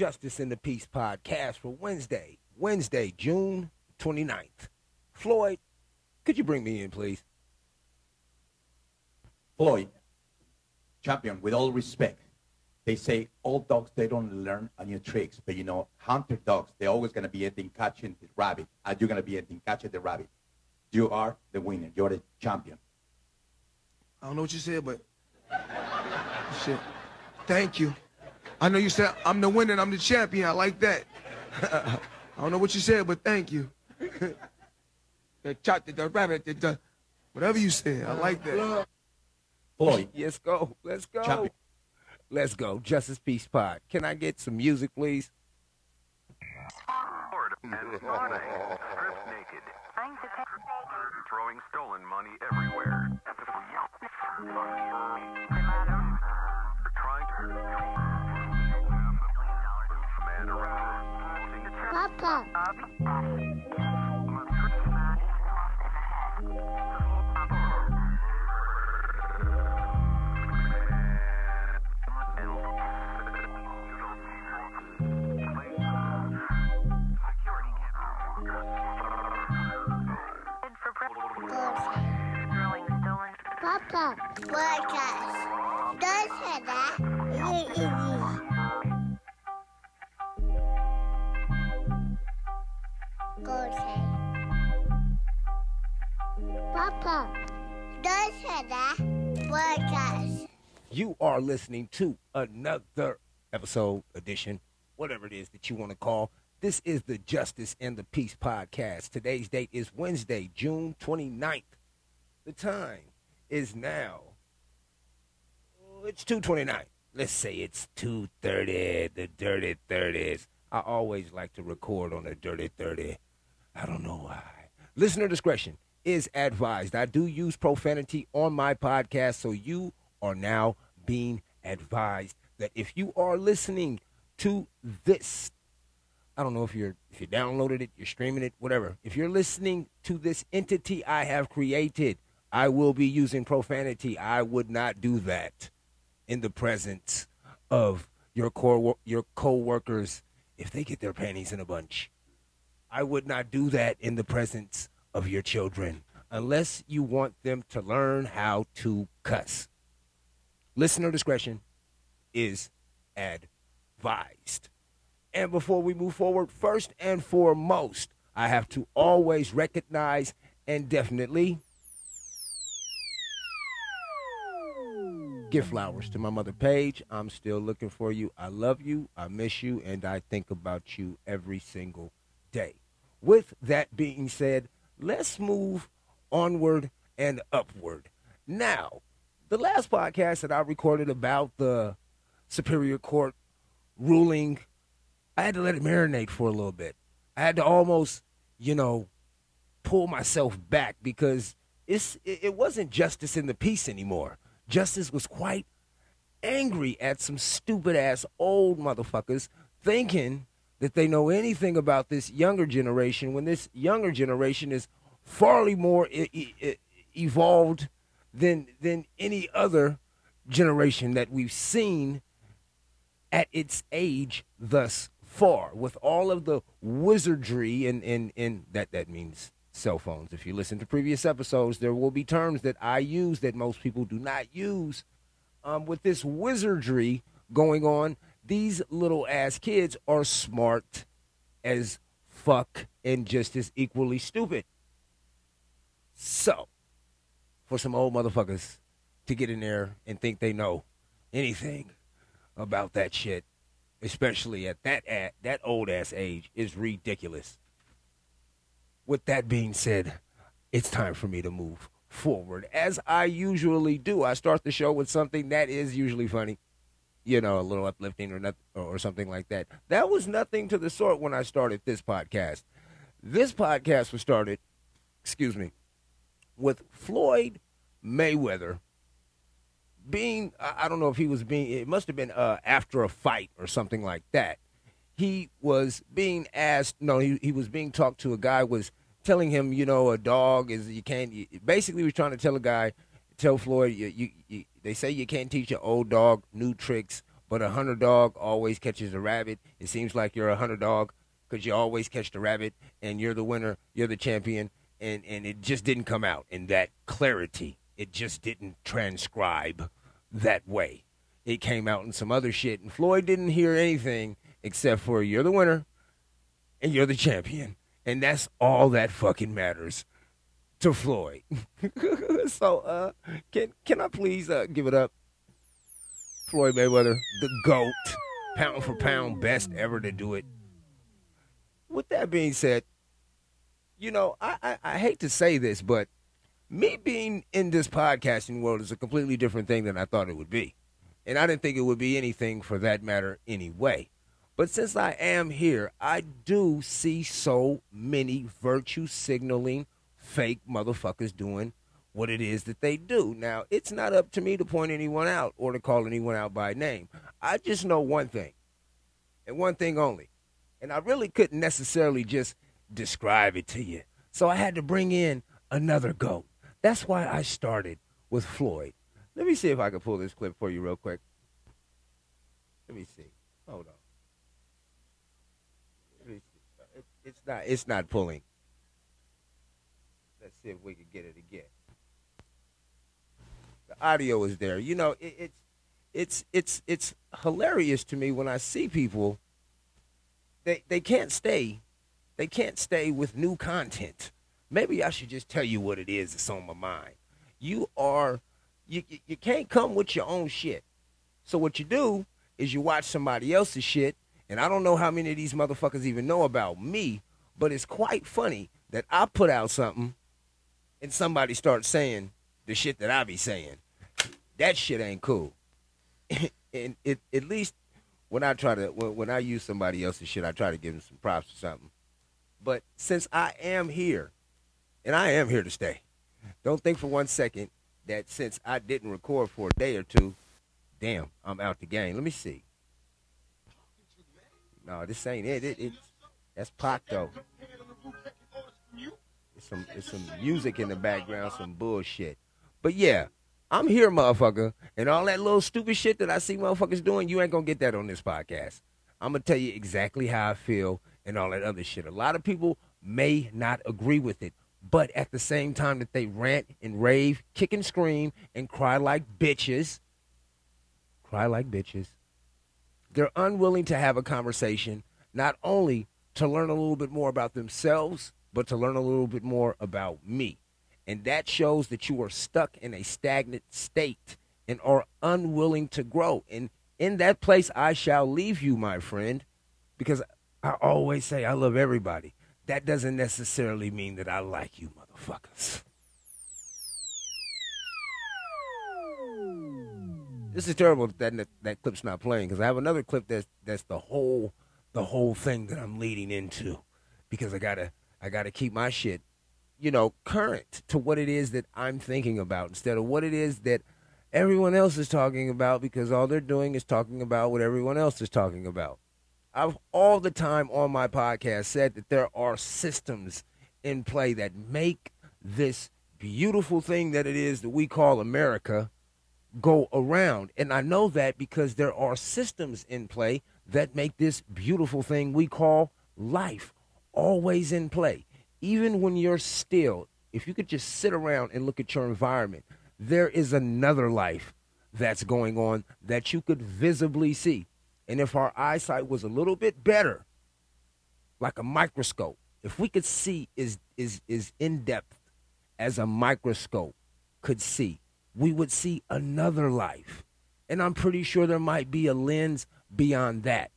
Justice in the Peace podcast for Wednesday, Wednesday, June 29th. Floyd, could you bring me in, please? Floyd, champion, with all respect, they say all dogs, they don't learn a new tricks. But you know, hunter dogs, they're always going to be ending catching the rabbit, and you're going to be ending catching the rabbit. You are the winner. You're the champion. I don't know what you said, but shit. Thank you. I know you said I'm the winner and I'm the champion. I like that. I don't know what you said, but thank you. the chop, the rabbit, the, the, whatever you said. I like that. Boy, Let's go. Let's go. Champion. Let's go. Justice Peace Pod. Can I get some music, please? Lord and morning, stripped naked, throwing stolen money everywhere. Papa. Papa. Podcast. Don't say that. Are listening to another episode, edition, whatever it is that you want to call. This is the Justice and the Peace podcast. Today's date is Wednesday, June 29th. The time is now. It's 229. Let's say it's 230, the dirty 30s. I always like to record on the dirty 30. I don't know why. Listener discretion is advised. I do use profanity on my podcast, so you are now being advised that if you are listening to this, I don't know if you're if you downloaded it, you're streaming it, whatever. If you're listening to this entity I have created, I will be using profanity. I would not do that in the presence of your core your co-workers if they get their panties in a bunch. I would not do that in the presence of your children unless you want them to learn how to cuss. Listener discretion is advised. And before we move forward, first and foremost, I have to always recognize and definitely give flowers to my mother Paige. I'm still looking for you. I love you. I miss you, and I think about you every single day. With that being said, let's move onward and upward. Now, the last podcast that I recorded about the Superior Court ruling, I had to let it marinate for a little bit. I had to almost, you know, pull myself back because it's it wasn't justice in the peace anymore. Justice was quite angry at some stupid ass old motherfuckers thinking that they know anything about this younger generation when this younger generation is farly more e- e- evolved than than any other generation that we've seen at its age thus far. With all of the wizardry and and, and that that means cell phones. If you listen to previous episodes there will be terms that i use that most people do not use. Um, with this wizardry going on these little ass kids are smart as fuck and just as equally stupid. So for some old motherfuckers to get in there and think they know anything about that shit, especially at that at that old ass age, is ridiculous. With that being said, it's time for me to move forward as I usually do. I start the show with something that is usually funny, you know, a little uplifting or not, or something like that. That was nothing to the sort when I started this podcast. This podcast was started, excuse me, with Floyd Mayweather being I don't know if he was being it must have been uh, after a fight or something like that. He was being asked no he he was being talked to a guy was telling him you know a dog is you can't you, basically was trying to tell a guy tell Floyd you, you, you they say you can't teach an old dog new tricks but a hunter dog always catches a rabbit. It seems like you're a hunter dog because you always catch the rabbit, and you're the winner, you're the champion, and and it just didn't come out in that clarity. It just didn't transcribe that way. It came out in some other shit, and Floyd didn't hear anything except for you're the winner, and you're the champion, and that's all that fucking matters to Floyd. so, uh, can can I please uh, give it up, Floyd Mayweather, the goat, pound for pound, best ever to do it. With that being said, you know, I, I, I hate to say this, but me being in this podcasting world is a completely different thing than I thought it would be. And I didn't think it would be anything for that matter anyway. But since I am here, I do see so many virtue signaling fake motherfuckers doing what it is that they do. Now, it's not up to me to point anyone out or to call anyone out by name. I just know one thing, and one thing only. And I really couldn't necessarily just describe it to you. So I had to bring in another goat. That's why I started with Floyd. Let me see if I can pull this clip for you real quick. Let me see. Hold on. Uh, it- It's not. It's not pulling. Let's see if we can get it again. The audio is there. You know, it, it's it's it's it's hilarious to me when I see people. They they can't stay. They can't stay with new content. Maybe I should just tell you what it is that's on my mind. You are you you- can't come with your own shit. So what you do is you watch somebody else's shit, and I don't know how many of these motherfuckers even know about me, but it's quite funny that I put out something and somebody starts saying the shit that I be saying. That shit ain't cool. and it at least when I try to when, when I use somebody else's shit, I try to give them some props or something. But since I am here, and I am here to stay, don't think for one second that since I didn't record for a day or two, damn, I'm out the game. Let me see. No, this ain't it. it, it that's Pac though. It's some it's some music in the background, some bullshit. But yeah, I'm here, motherfucker, and all that little stupid shit that I see motherfuckers doing, you ain't gonna get that on this podcast. I'm gonna tell you exactly how I feel and all that other shit. A lot of people may not agree with it, but at the same time that they rant and rave, kick and scream, and cry like bitches, cry like bitches, they're unwilling to have a conversation, not only to learn a little bit more about themselves, but to learn a little bit more about me. And that shows that you are stuck in a stagnant state and are unwilling to grow. And in that place, I shall leave you, my friend, because I always say I love everybody. That doesn't necessarily mean that I like you, motherfuckers. This is terrible that that, clip's not playing because I have another clip that's that's the whole the whole thing that I'm leading into because I gotta I gotta keep my shit you know current to what it is that I'm thinking about instead of what it is that everyone else is talking about because all they're doing is talking about what everyone else is talking about. I've all the time on my podcast said that there are systems in play that make this beautiful thing that it is that we call America go around. And I know that because there are systems in play that make this beautiful thing we call life always in play. Even when you're still, if you could just sit around and look at your environment, there is another life that's going on that you could visibly see. And if our eyesight was a little bit better, like a microscope, if we could see is is is in depth as a microscope could see, we would see another life. And I'm pretty sure there might be a lens beyond that.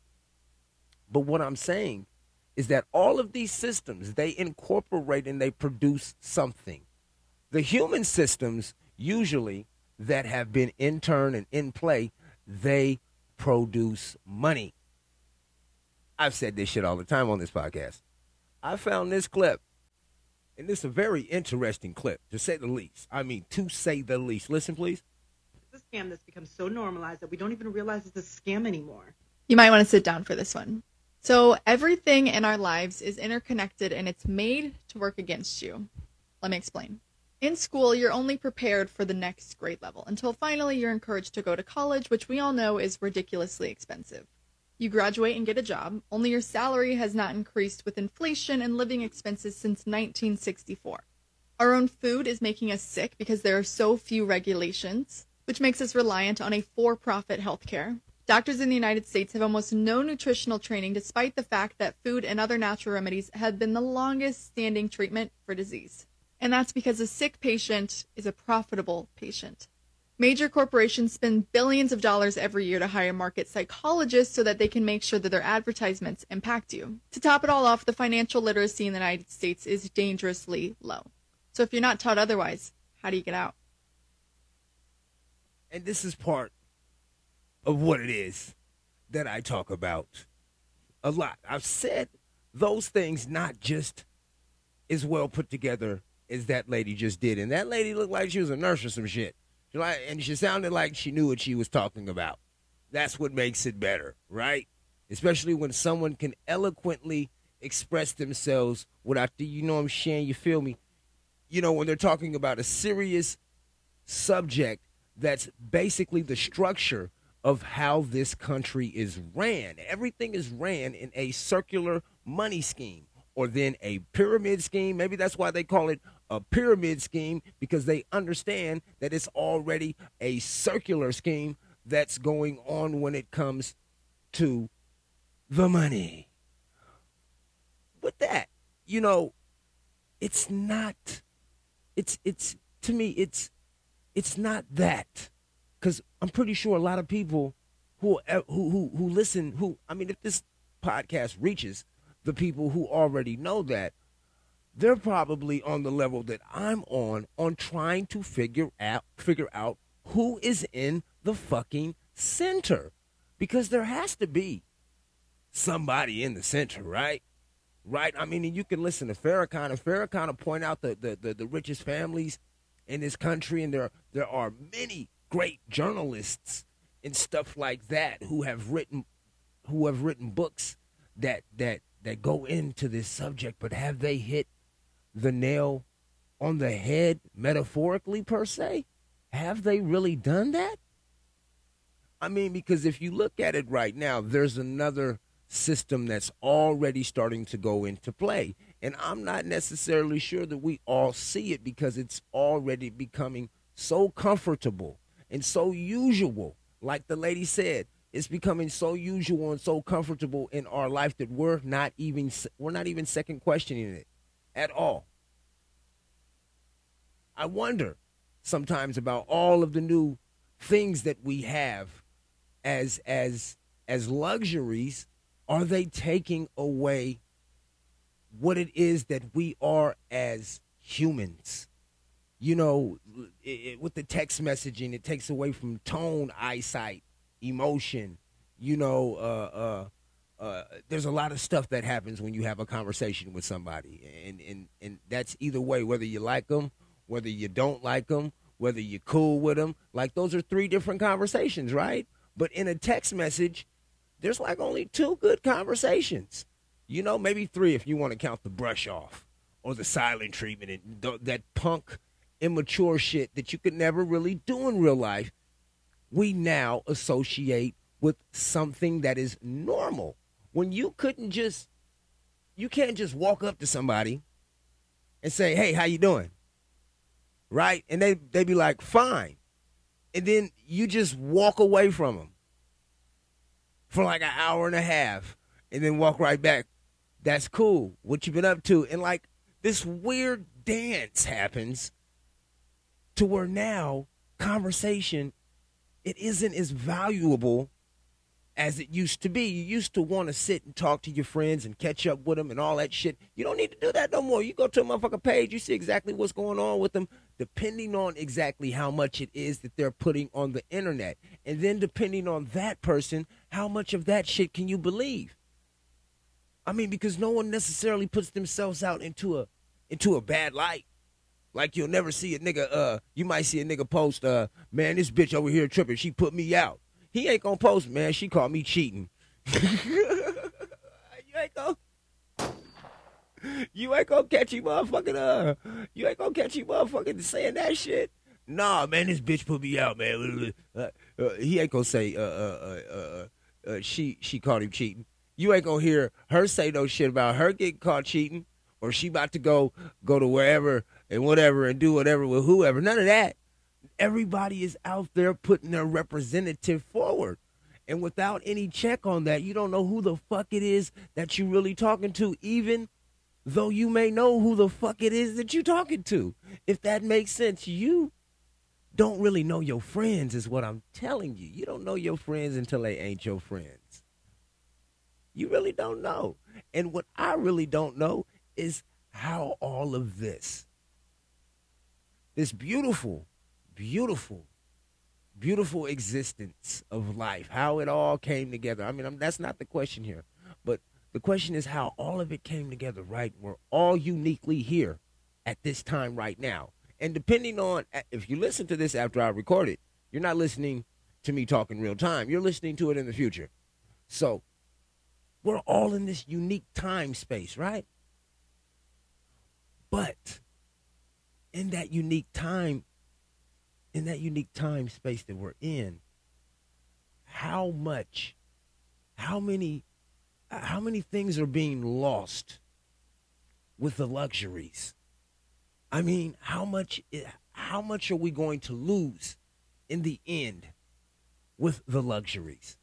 But what I'm saying is that all of these systems, they incorporate and they produce something. The human systems, usually that have been in turn and in play, they produce money. I've said this shit all the time on this podcast. I found this clip, and it's a very interesting clip, to say the least. I mean, to say the least. Listen, please. It's a scam that's become so normalized that we don't even realize it's a scam anymore. You might want to sit down for this one. So, everything in our lives is interconnected and it's made to work against you. Let me explain. In school, you're only prepared for the next grade level until finally you're encouraged to go to college, which we all know is ridiculously expensive. You graduate and get a job, only your salary has not increased with inflation and living expenses since 1964. Our own food is making us sick because there are so few regulations, which makes us reliant on a for profit healthcare. Doctors in the United States have almost no nutritional training, despite the fact that food and other natural remedies have been the longest standing treatment for disease. And that's because a sick patient is a profitable patient. Major corporations spend billions of dollars every year to hire market psychologists so that they can make sure that their advertisements impact you. To top it all off, the financial literacy in the United States is dangerously low. So if you're not taught otherwise, how do you get out? And this is part of what it is that I talk about a lot. I've said those things not just as well put together as that lady just did. And that lady looked like she was a nurse or some shit. She like, and she sounded like she knew what she was talking about. That's what makes it better, right? Especially when someone can eloquently express themselves without the, you know I'm saying, you feel me? You know, when they're talking about a serious subject that's basically the structure of how this country is ran. Everything is ran in a circular money scheme or then a pyramid scheme. Maybe that's why they call it a pyramid scheme because they understand that it's already a circular scheme that's going on when it comes to the money. With that, you know, it's not it's it's to me it's it's not that cuz I'm pretty sure a lot of people who eh, who who who listen who I mean if this podcast reaches the people who already know that they're probably on the level that I'm on on trying to figure out figure out who is in the fucking center because there has to be somebody in the center, right? Right? I mean, you can listen to Farrakhan and Farrakhan will point out the, the, the, the richest families in this country, and there there are many great journalists and stuff like that who have written who have written books that that that go into this subject, but have they hit the nail on the head metaphorically per se? Have they really done that? I mean, because if you look at it right now, there's another system that's already starting to go into play. And I'm not necessarily sure that we all see it because it's already becoming so comfortable and so usual. Like the lady said, it's becoming so usual and so comfortable in our life that we're not even we're not even second questioning it at all. I wonder sometimes about all of the new things that we have as as as luxuries are they taking away what it is that we are as humans you know it, it, with the text messaging it takes away from tone eyesight emotion. You know, uh, uh, uh, there's a lot of stuff that happens when you have a conversation with somebody, and and and that's either way, whether you like them, whether you don't like them, whether you're cool with them. Like those are three different conversations, right? But in a text message, there's like only two good conversations. You know, maybe three if you want to count the brush off or the silent treatment and th- that punk, immature shit that you could never really do in real life we now associate with something that is normal. When you couldn't just you can't just walk up to somebody and say, "Hey, how you doing?" Right? And they they be like, "Fine." And then you just walk away from them for like an hour and a half and then walk right back. That's cool. What you been up to? And like this weird dance happens to where now conversation it isn't as valuable as it used to be. You used to want to sit and talk to your friends and catch up with them and all that shit. You don't need to do that no more. You go to a motherfucker page, you see exactly what's going on with them, depending on exactly how much it is that they're putting on the internet. And then depending on that person, how much of that shit can you believe? I mean, because no one necessarily puts themselves out into a into a bad light. Like you'll never see a nigga. Uh, you might see a nigga post. Uh, man, this bitch over here tripping. She put me out. He ain't gonna post, man. She called me cheating. you ain't gonna. you ain't gonna catch him motherfucking uh you ain't gonna catch him motherfucking saying that shit. Nah, man, this bitch put me out, man. Uh, uh, he ain't gonna say uh uh uh uh, uh she she caught him cheating. You ain't gonna hear her say no shit about her getting caught cheating or she about to go go to wherever and whatever and do whatever with whoever. None of that. Everybody is out there putting their representative forward. And without any check on that, you don't know who the fuck it is that you're really talking to, even though you may know who the fuck it is that you're talking to. If that makes sense, you don't really know your friends, is what I'm telling you. You don't know your friends until they ain't your friends. You really don't know. And what I really don't know is how all of this, this beautiful, beautiful, beautiful existence of life, how it all came together. I mean, I'm, that's not the question here, but the question is how all of it came together, right? We're all uniquely here at this time right now. And depending on if you listen to this after I record it, you're not listening to me talking real time. You're listening to it in the future. So we're all in this unique time space, right? But in that unique time, in that unique time space that we're in, how much, how many, how many things are being lost with the luxuries? I mean, how much, how much are we going to lose in the end with the luxuries?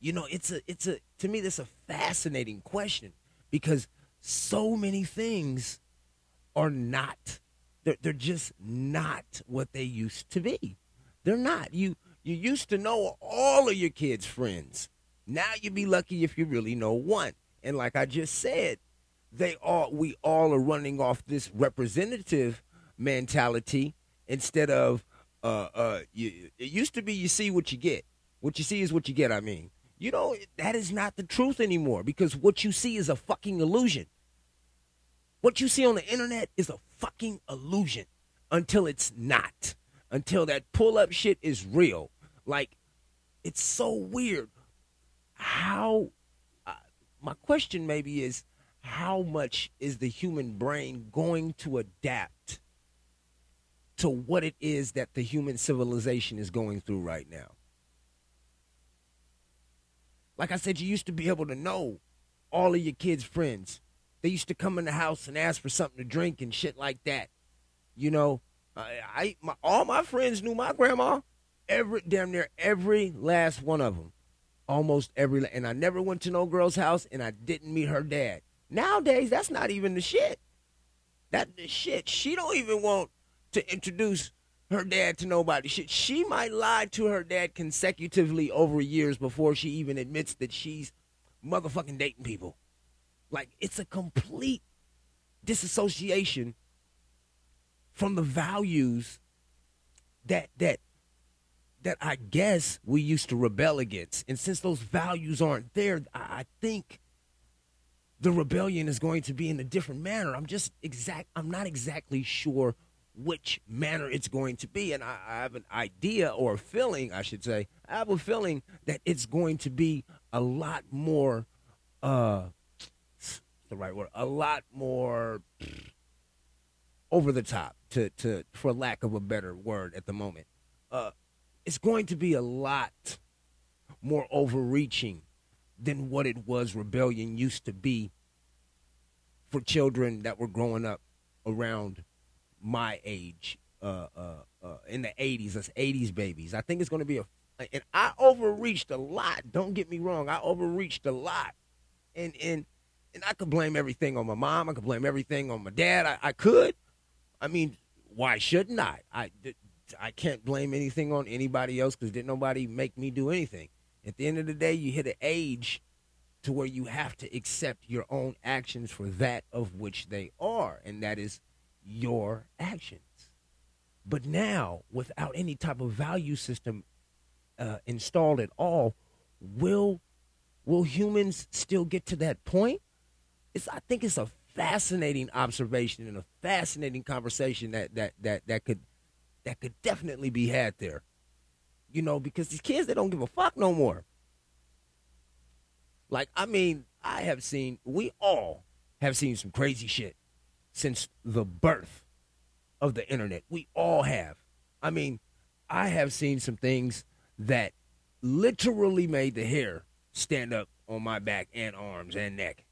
You know, it's a, it's a, to me, that's a fascinating question because so many things are not they're, they're just not what they used to be. They're not. You you used to know all of your kids friends. Now you'd be lucky if you really know one. And like i just said they all we all are running off this representative mentality instead of uh uh you, it used to be you see what you get. What you see is what you get i mean. You know that is not the truth anymore because what you see is a fucking illusion. What you see on the internet is a fucking illusion until it's not. Until that pull up shit is real. Like, it's so weird. How, uh, my question maybe is how much is the human brain going to adapt to what it is that the human civilization is going through right now? Like I said, you used to be able to know all of your kids' friends they used to come in the house and ask for something to drink and shit like that. You know, I, I my, all my friends knew my grandma. Every damn near every last one of them, almost every. And I never went to no girl's house, and I didn't meet her dad. Nowadays, that's not even the shit. That the shit. She don't even want to introduce her dad to nobody. Shit, she might lie to her dad consecutively over years before she even admits that she's motherfucking dating people. Like it's a complete disassociation from the values that that that I guess we used to rebel against. And since those values aren't there, I think the rebellion is going to be in a different manner. I'm just exact I'm not exactly sure which manner it's going to be. And I, I have an idea or a feeling, I should say. I have a feeling that it's going to be a lot more uh the right word, a lot more over the top to to for lack of a better word at the moment. Uh, it's going to be a lot more overreaching than what it was rebellion used to be for children that were growing up around my age uh, uh, uh, in the 80s, us 80s babies. I think it's going to be a, and I overreached a lot. Don't get me wrong, I overreached a lot, and and and I could blame everything on my mom. I could blame everything on my dad. I, I could. I mean, why shouldn't I? I, I can't blame anything on anybody else because didn't nobody make me do anything. At the end of the day, you hit an age to where you have to accept your own actions for that of which they are, and that is your actions. But now, without any type of value system uh, installed at all, will will humans still get to that point? It's I think it's a fascinating observation and a fascinating conversation that that that that could that could definitely be had there. You know, because these kids they don't give a fuck no more. Like I mean, I have seen we all have seen some crazy shit since the birth of the internet. We all have. I mean, I have seen some things that literally made the hair stand up on my back and arms and neck.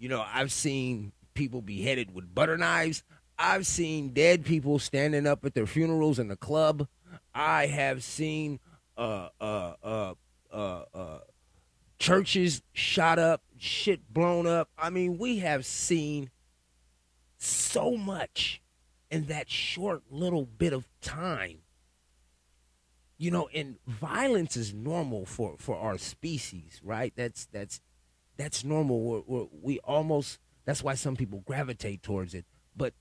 You know, I've seen people beheaded with butter knives. I've seen dead people standing up at their funerals in the club. I have seen uh uh uh uh uh churches shot up, shit blown up. I mean, we have seen so much in that short little bit of time. You know, and violence is normal for for our species, right? That's that's that's normal. We're, we're, we almost that's why some people gravitate towards it. But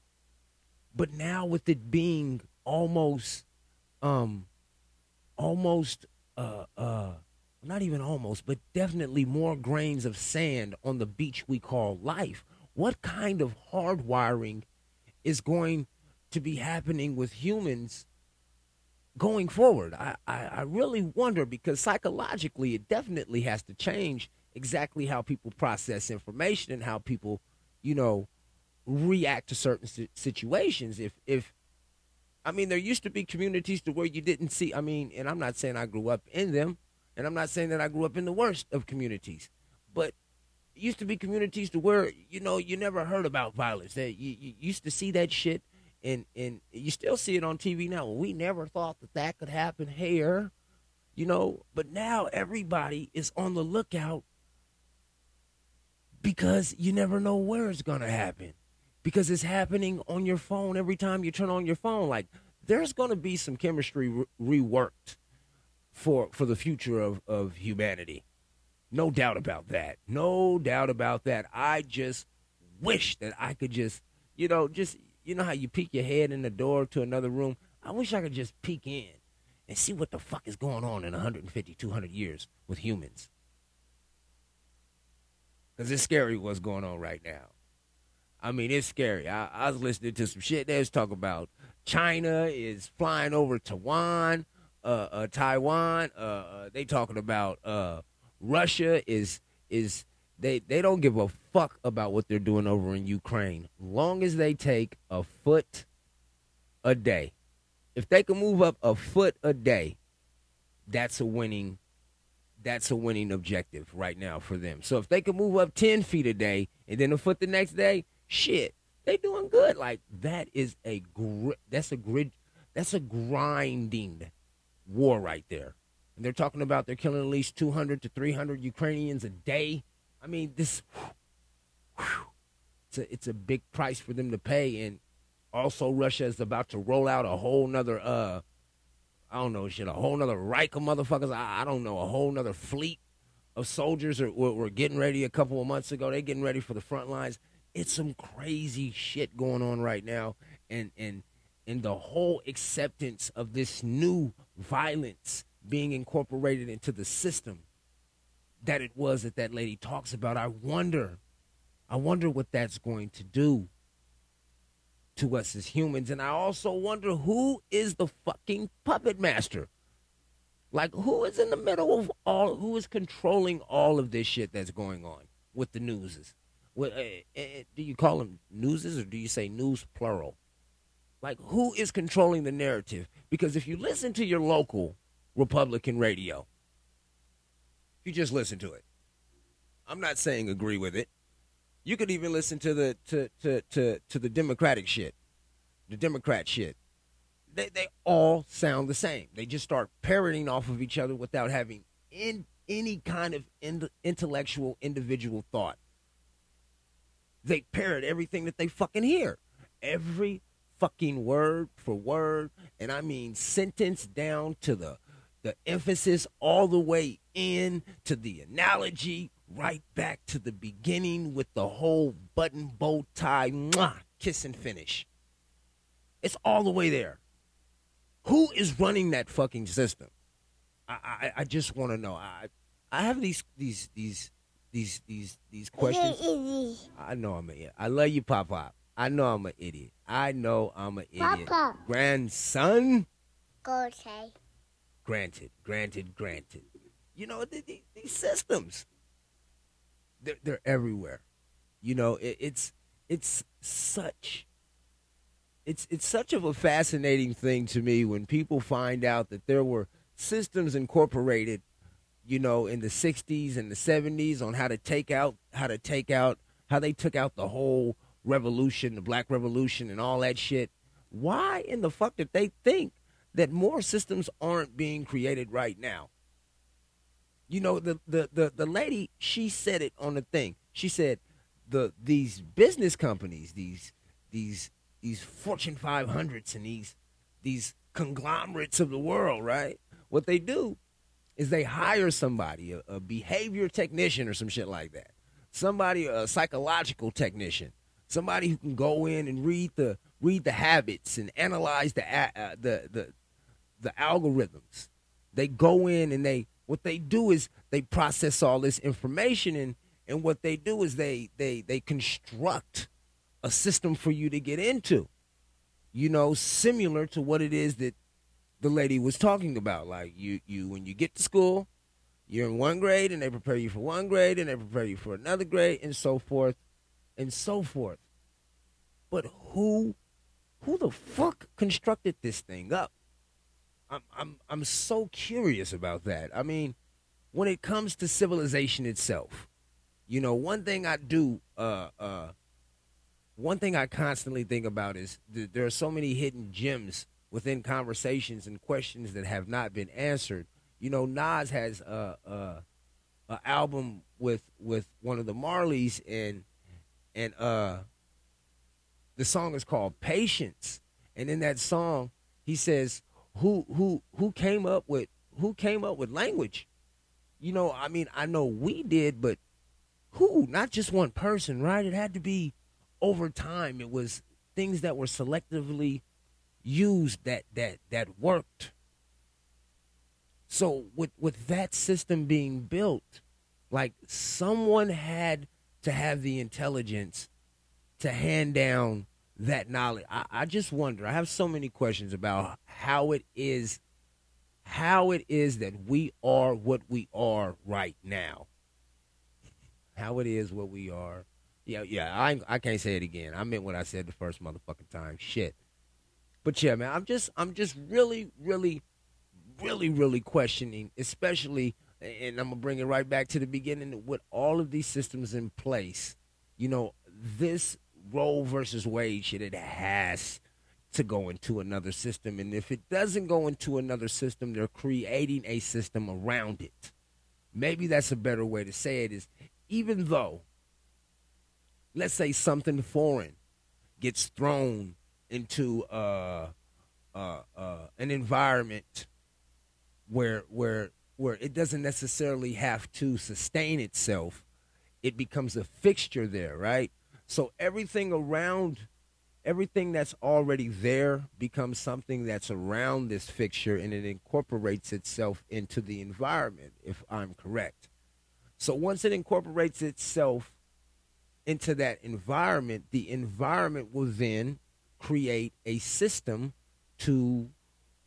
but now with it being almost um almost uh uh not even almost, but definitely more grains of sand on the beach we call life. What kind of hardwiring is going to be happening with humans going forward? I, I, I really wonder because psychologically it definitely has to change exactly how people process information and how people, you know, react to certain situations. If if I mean, there used to be communities to where you didn't see. I mean, and I'm not saying I grew up in them, and I'm not saying that I grew up in the worst of communities, but used to be communities to where you know you never heard about violence. That you, you used to see that shit, and and you still see it on TV now. We never thought that that could happen here, you know. But now everybody is on the lookout because you never know where it's gonna happen because it's happening on your phone every time you turn on your phone. Like there's going to be some chemistry re- reworked for for the future of of humanity. No doubt about that. No doubt about that. I just wish that I could just, you know, just you know how you peek your head in the door to another room. I wish I could just peek in and see what the fuck is going on in 150, 200 years with humans. Because it's scary what's going on right now. I mean, it's scary. I, I was listening to some shit was talking about. China is flying over Taiwan, uh, uh, Taiwan. Uh, uh, they talking about uh, Russia is is they they don't give a fuck about what they're doing over in Ukraine. Long as they take a foot a day, if they can move up a foot a day, that's a winning. That's a winning objective right now for them. So if they can move up ten feet a day and then a foot the next day, shit, they doing good. Like that is a gr- that's a grid that's a grinding war right there. And they're talking about they're killing at least 200 to 300 Ukrainians a day. I mean, this whew, it's a it's a big price for them to pay and also Russia is about to roll out a whole nother uh I don't know shit, a whole nother Reich of motherfuckers. I, I don't know, a whole nother fleet of soldiers are, were, were getting ready a couple of months ago. They're getting ready for the front lines it's some crazy shit going on right now and and and the whole acceptance of this new violence being incorporated into the system that it was that that lady talks about i wonder i wonder what that's going to do to us as humans and i also wonder who is the fucking puppet master like who is in the middle of all who is controlling all of this shit that's going on with the newses what, uh, uh, do you call them newses or do you say news plural? Like, who is controlling the narrative? Because if you listen to your local Republican radio, you just listen to it, I'm not saying agree with it. You could even listen to the to to to, to the Democratic shit, the Democrat shit. They they all sound the same. They just start parroting off of each other without having in any kind of in, intellectual individual thought. They parrot everything that they fucking hear. Every fucking word for word. And I mean sentence down to the the emphasis all the way in to the analogy, right back to the beginning with the whole button bow tie, mwah, kiss and finish. It's all the way there. Who is running that fucking system? I I, I just want to know. I I have these these these these these these questions. I know I'm an idiot. I love you, Papa. I know I'm an idiot. I know I'm an idiot. Papa. Grandson? Go say. Granted, granted, granted. You know, th- th- these systems, they're, they're everywhere. You know, it, it's it's such it's it's such of a fascinating thing to me when people find out that there were systems incorporated, you know, in the '60s and the '70s on how to take out how to take out how they took out the whole revolution, the Black Revolution, and all that shit. Why in the fuck did they think that more systems aren't being created right now? You know, the the the, the lady she said it on the thing. She said the these business companies, these these these Fortune 500s and these these conglomerates of the world, right? What they do is they hire somebody, a, a behavior technician or some shit like that. Somebody, a psychological technician, somebody who can go in and read the read the habits and analyze the uh, the the the algorithms. They go in and they what they do is they process all this information and and what they do is they they they construct a system for you to get into. You know, similar to what it is that the lady was talking about. Like you you when you get to school, you're in one grade and they prepare you for one grade and they prepare you for another grade and so forth and so forth. But who who the fuck constructed this thing up? I'm I'm I'm so curious about that. I mean, when it comes to civilization itself, you know, one thing I do uh uh one thing I constantly think about is th- there are so many hidden gems within conversations and questions that have not been answered. You know, Nas has a a, a album with with one of the Marleys and and uh the song is called Patience. And in that song, he says, Who who who came up with who came up with language? You know, I mean, I know we did, but who? Not just one person, right? It had to be over time. It was things that were selectively used that that that worked. So with with that system being built, like someone had to have the intelligence to hand down that knowledge. I, I just wonder. I have so many questions about how it is how it is that we are what we are right now. How it is what we are. Yeah, yeah. I I can't say it again. I meant what I said the first motherfucking time. Shit. But yeah, man, I'm just I'm just really, really, really, really questioning, especially and I'm gonna bring it right back to the beginning with all of these systems in place. You know, this Roe versus Wade shit, it has to go into another system. And if it doesn't go into another system, they're creating a system around it. Maybe that's a better way to say it is even though, let's say something foreign gets thrown into uh, uh, uh, an environment where where where it doesn't necessarily have to sustain itself, it becomes a fixture there, right? So everything around everything that's already there becomes something that's around this fixture and it incorporates itself into the environment, if I'm correct. So once it incorporates itself into that environment, the environment will then create a system to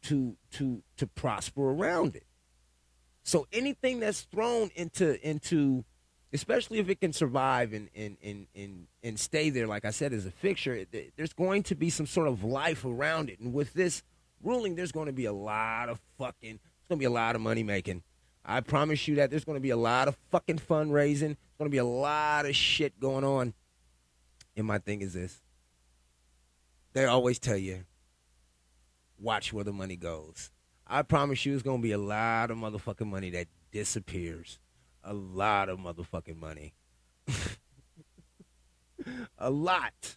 to to to prosper around it. So anything that's thrown into into especially if it can survive and and, and, and, and stay there, like I said, as a fixture, there's going to be some sort of life around it. And with this ruling, there's going to be a lot of fucking, It's going to be a lot of money making. I promise you that there's going to be a lot of fucking fundraising. There's going to be a lot of shit going on. And my thing is this they always tell you, watch where the money goes. I promise you, it's going to be a lot of motherfucking money that disappears a lot of motherfucking money. a lot.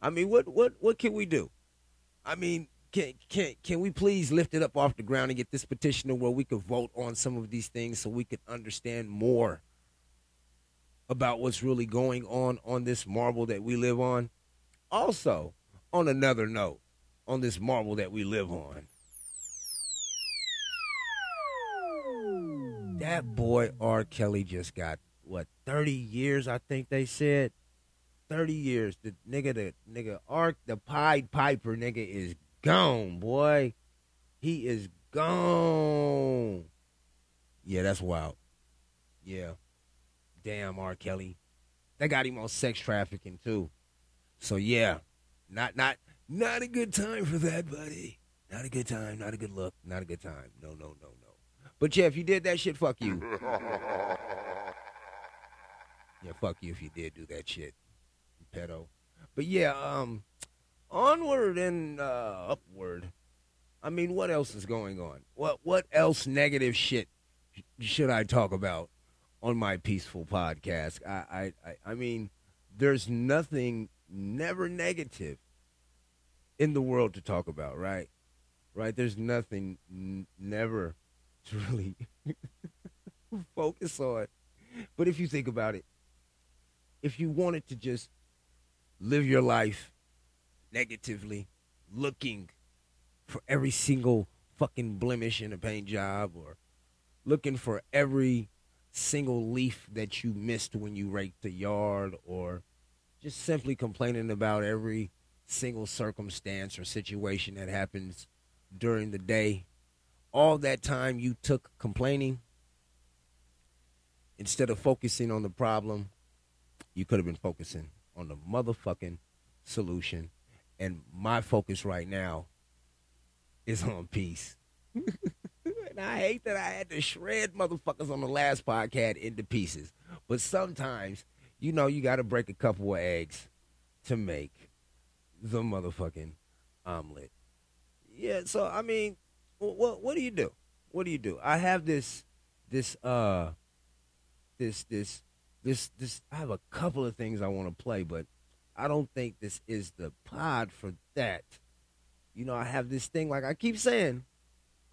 I mean, what what what can we do? I mean, can can can we please lift it up off the ground and get this petition to where we could vote on some of these things so we could understand more about what's really going on on this marble that we live on? Also, on another note, on this marble that we live on. That boy R. Kelly just got what thirty years? I think they said thirty years. The nigga, the nigga R. the Pied Piper nigga is gone, boy. He is gone. Yeah, that's wild. Yeah, damn R. Kelly. They got him on sex trafficking too. So yeah, not not not a good time for that, buddy. Not a good time. Not a good look. Not a good time. No, no, no, no. But yeah, if you did that shit, fuck you. yeah, fuck you if you did do that shit, you pedo. But yeah, um, onward and uh, upward. I mean, what else is going on? What what else negative shit should I talk about on my peaceful podcast? I I I, I mean, there's nothing never negative in the world to talk about, right? Right? There's nothing n- never to really focus on. But if you think about it, if you wanted to just live your life negatively, looking for every single fucking blemish in a paint job or looking for every single leaf that you missed when you raked the yard or just simply complaining about every single circumstance or situation that happens during the day. All that time you took complaining, instead of focusing on the problem, you could have been focusing on the motherfucking solution. And my focus right now is on peace. and I hate that I had to shred motherfuckers on the last podcast into pieces. But sometimes, you know, you got to break a couple of eggs to make the motherfucking omelet. Yeah, so I mean, what what do you do? What do you do? I have this this uh this this this this I have a couple of things I want to play, but I don't think this is the pod for that. You know, I have this thing like I keep saying,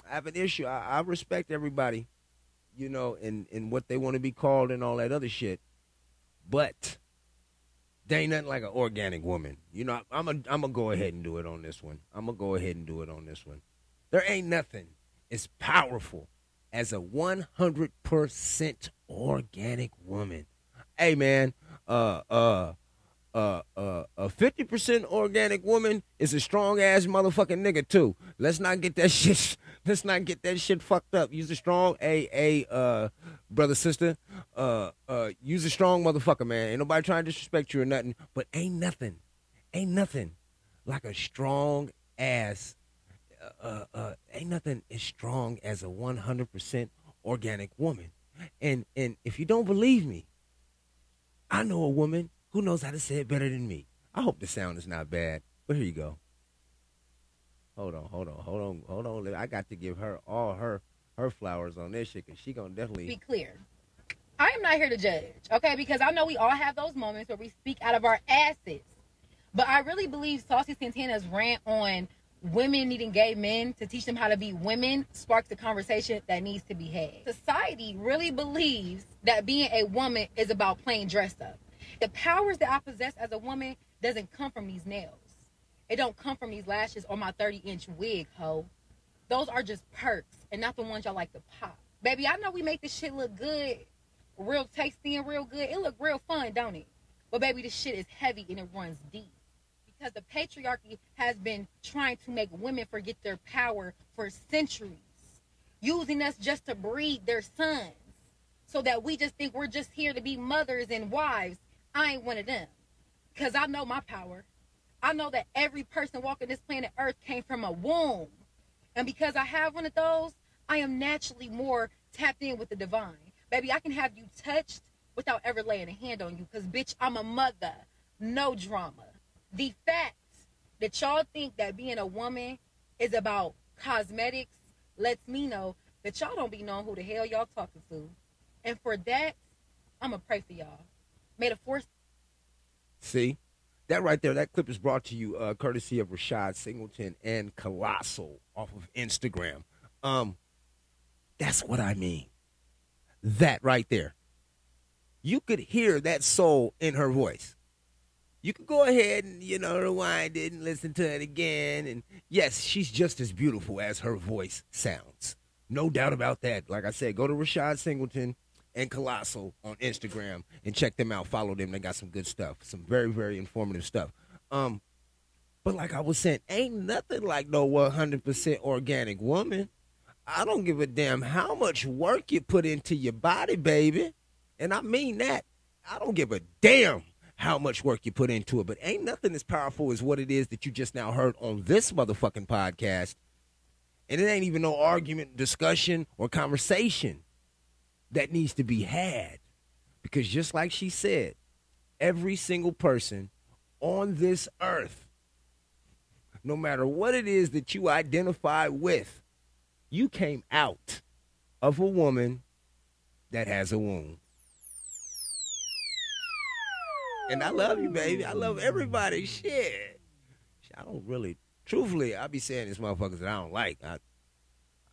I have an issue. I, I respect everybody, you know, and and what they want to be called and all that other shit, but there ain't nothing like an organic woman. You know, I'm a, I'm gonna go ahead and do it on this one. I'm gonna go ahead and do it on this one. There ain't nothing as powerful as a 100% organic woman. Hey man, uh uh uh uh a 50% organic woman is a strong ass motherfucking nigga too. Let's not get that shit let's not get that shit fucked up. Use a strong a a uh brother sister. Uh uh use a strong motherfucker, man. Ain't nobody trying to disrespect you or nothing, but ain't nothing. Ain't nothing like a strong ass uh, uh, uh ain't nothing as strong as a 100% organic woman. And and if you don't believe me, I know a woman who knows how to say it better than me. I hope the sound is not bad, but here you go. Hold on, hold on, hold on, hold on. I got to give her all her her flowers on this shit because she gonna definitely be clear. I am not here to judge, okay? Because I know we all have those moments where we speak out of our asses. But I really believe Saucy Santana's rant on women needing gay men to teach them how to be women sparks the conversation that needs to be had. Society really believes that being a woman is about playing dress up. The powers that I possess as a woman doesn't come from these nails. It don't come from these lashes or my 30 inch wig, ho. Those are just perks and not the ones y'all like to pop. Baby, I know we make this shit look good, real tasty and real good. It look real fun, don't it? But baby, this shit is heavy and it runs deep. Because the patriarchy has been trying to make women forget their power for centuries, using us just to breed their sons. So that we just think we're just here to be mothers and wives I ain't one of them. Because I know my power. I know that every person walking this planet Earth came from a womb. And because I have one of those, I am naturally more tapped in with the divine. Baby, I can have you touched without ever laying a hand on you. Because, bitch, I'm a mother. No drama. The fact that y'all think that being a woman is about cosmetics lets me know that y'all don't be knowing who the hell y'all talking to. And for that, I'm to pray for y'all made a force. See, that right there, that clip is brought to you uh, courtesy of Rashad Singleton and Colossal off of Instagram. Um, that's what I mean. That right there. You could hear that soul in her voice. You can go ahead and, you know, rewind it and listen to it again. And yes, she's just as beautiful as her voice sounds. No doubt about that. Like I said, go to Rashad Singleton and Colossal on Instagram and check them out. Follow them. They got some good stuff. Some very, very informative stuff. Um, but like I was saying, ain't nothing like no 100% organic woman. I don't give a damn how much work you put into your body, baby. And I mean that. I don't give a damn how much work you put into it, but ain't nothing as powerful as what it is that you just now heard on this motherfucking podcast. And it ain't even no argument, discussion, or conversation that needs to be had. Because just like she said, every single person on this earth, no matter what it is that you identify with, you came out of a woman that has a womb. And I love you, baby. I love everybody. Shit. I don't really, truthfully, I be saying these motherfuckers that I don't like. I,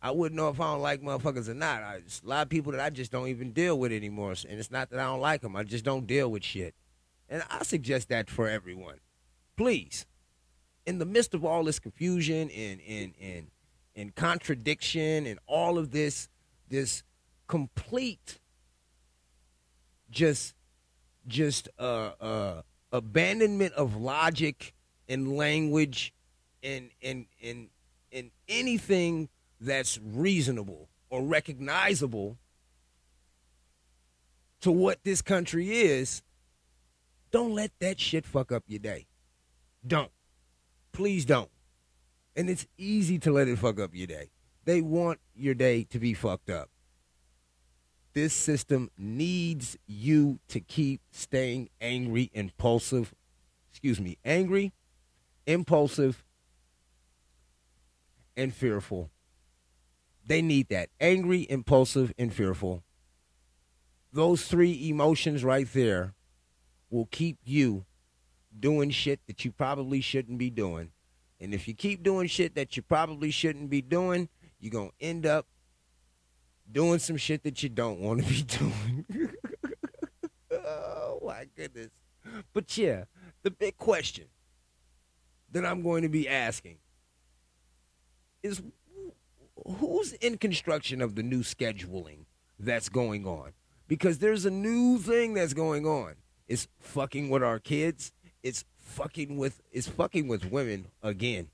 I wouldn't know if I don't like motherfuckers or not. I, a lot of people that I just don't even deal with anymore. And it's not that I don't like them. I just don't deal with shit. And I suggest that for everyone. Please, in the midst of all this confusion and and and and contradiction and all of this this complete just just uh uh abandonment of logic and language and and and and anything that's reasonable or recognizable to what this country is, don't let that shit fuck up your day. Don't. Please don't. And it's easy to let it fuck up your day. They want your day to be fucked up. This system needs you to keep staying angry, impulsive, excuse me, angry, impulsive, and fearful. They need that. Angry, impulsive, and fearful. Those three emotions right there will keep you doing shit that you probably shouldn't be doing. And if you keep doing shit that you probably shouldn't be doing, you're going to end up doing some shit that you don't want to be doing. oh, my goodness. But yeah, the big question that I'm going to be asking is who's in construction of the new scheduling that's going on? Because there's a new thing that's going on. It's fucking with our kids. It's fucking with it's fucking with women again,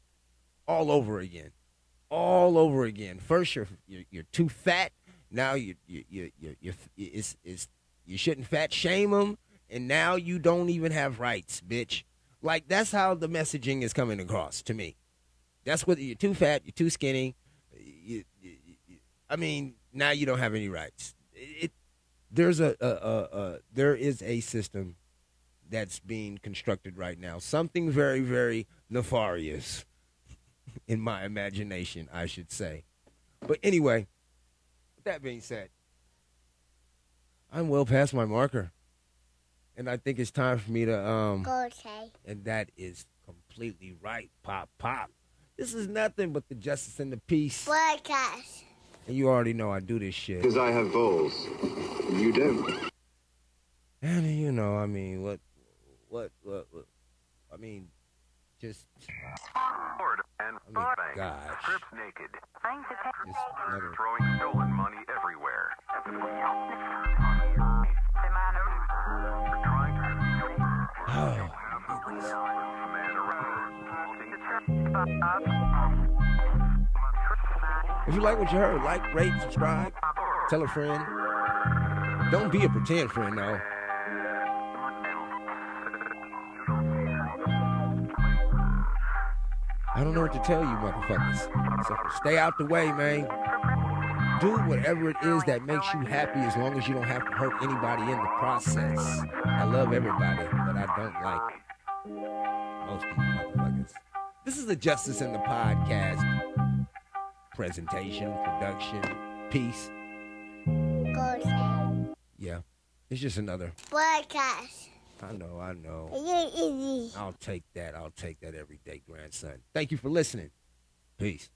all over again, all over again. First you're you're, you're too fat. Now you you you you you it's it's you shouldn't fat shame them, and now you don't even have rights, bitch. Like that's how the messaging is coming across to me. That's what you're too fat, you're too skinny. You, you, you, I mean, now you don't have any rights. It, there's a, a, a, a there is a system that's being constructed right now. Something very, very nefarious in my imagination, I should say. But anyway, that being said, I'm well past my marker. And I think it's time for me to um Okay. and that is completely right, pop pop. This is nothing but the justice and the peace. Broadcast. And you already know I do this shit. Because I have balls. You don't. And you know, I mean, what, what, what, what I mean, just Florida and I mean, Burbank. gosh. Strips naked. just another. Throwing stolen money everywhere. Oh, if you like what you heard, like, rate, subscribe, tell a friend. Don't be a pretend friend, though. I don't know what to tell you, motherfuckers. So stay out the way, man. Do whatever it is that makes you happy as long as you don't have to hurt anybody in the process. I love everybody, but I don't like most of you motherfuckers. This is the Justice in the Podcast presentation, production, piece. Okay. Yeah. It's just another. Broadcast. I know, I know. Easy. I'll take that. I'll take that every day, grandson. Thank you for listening. Peace.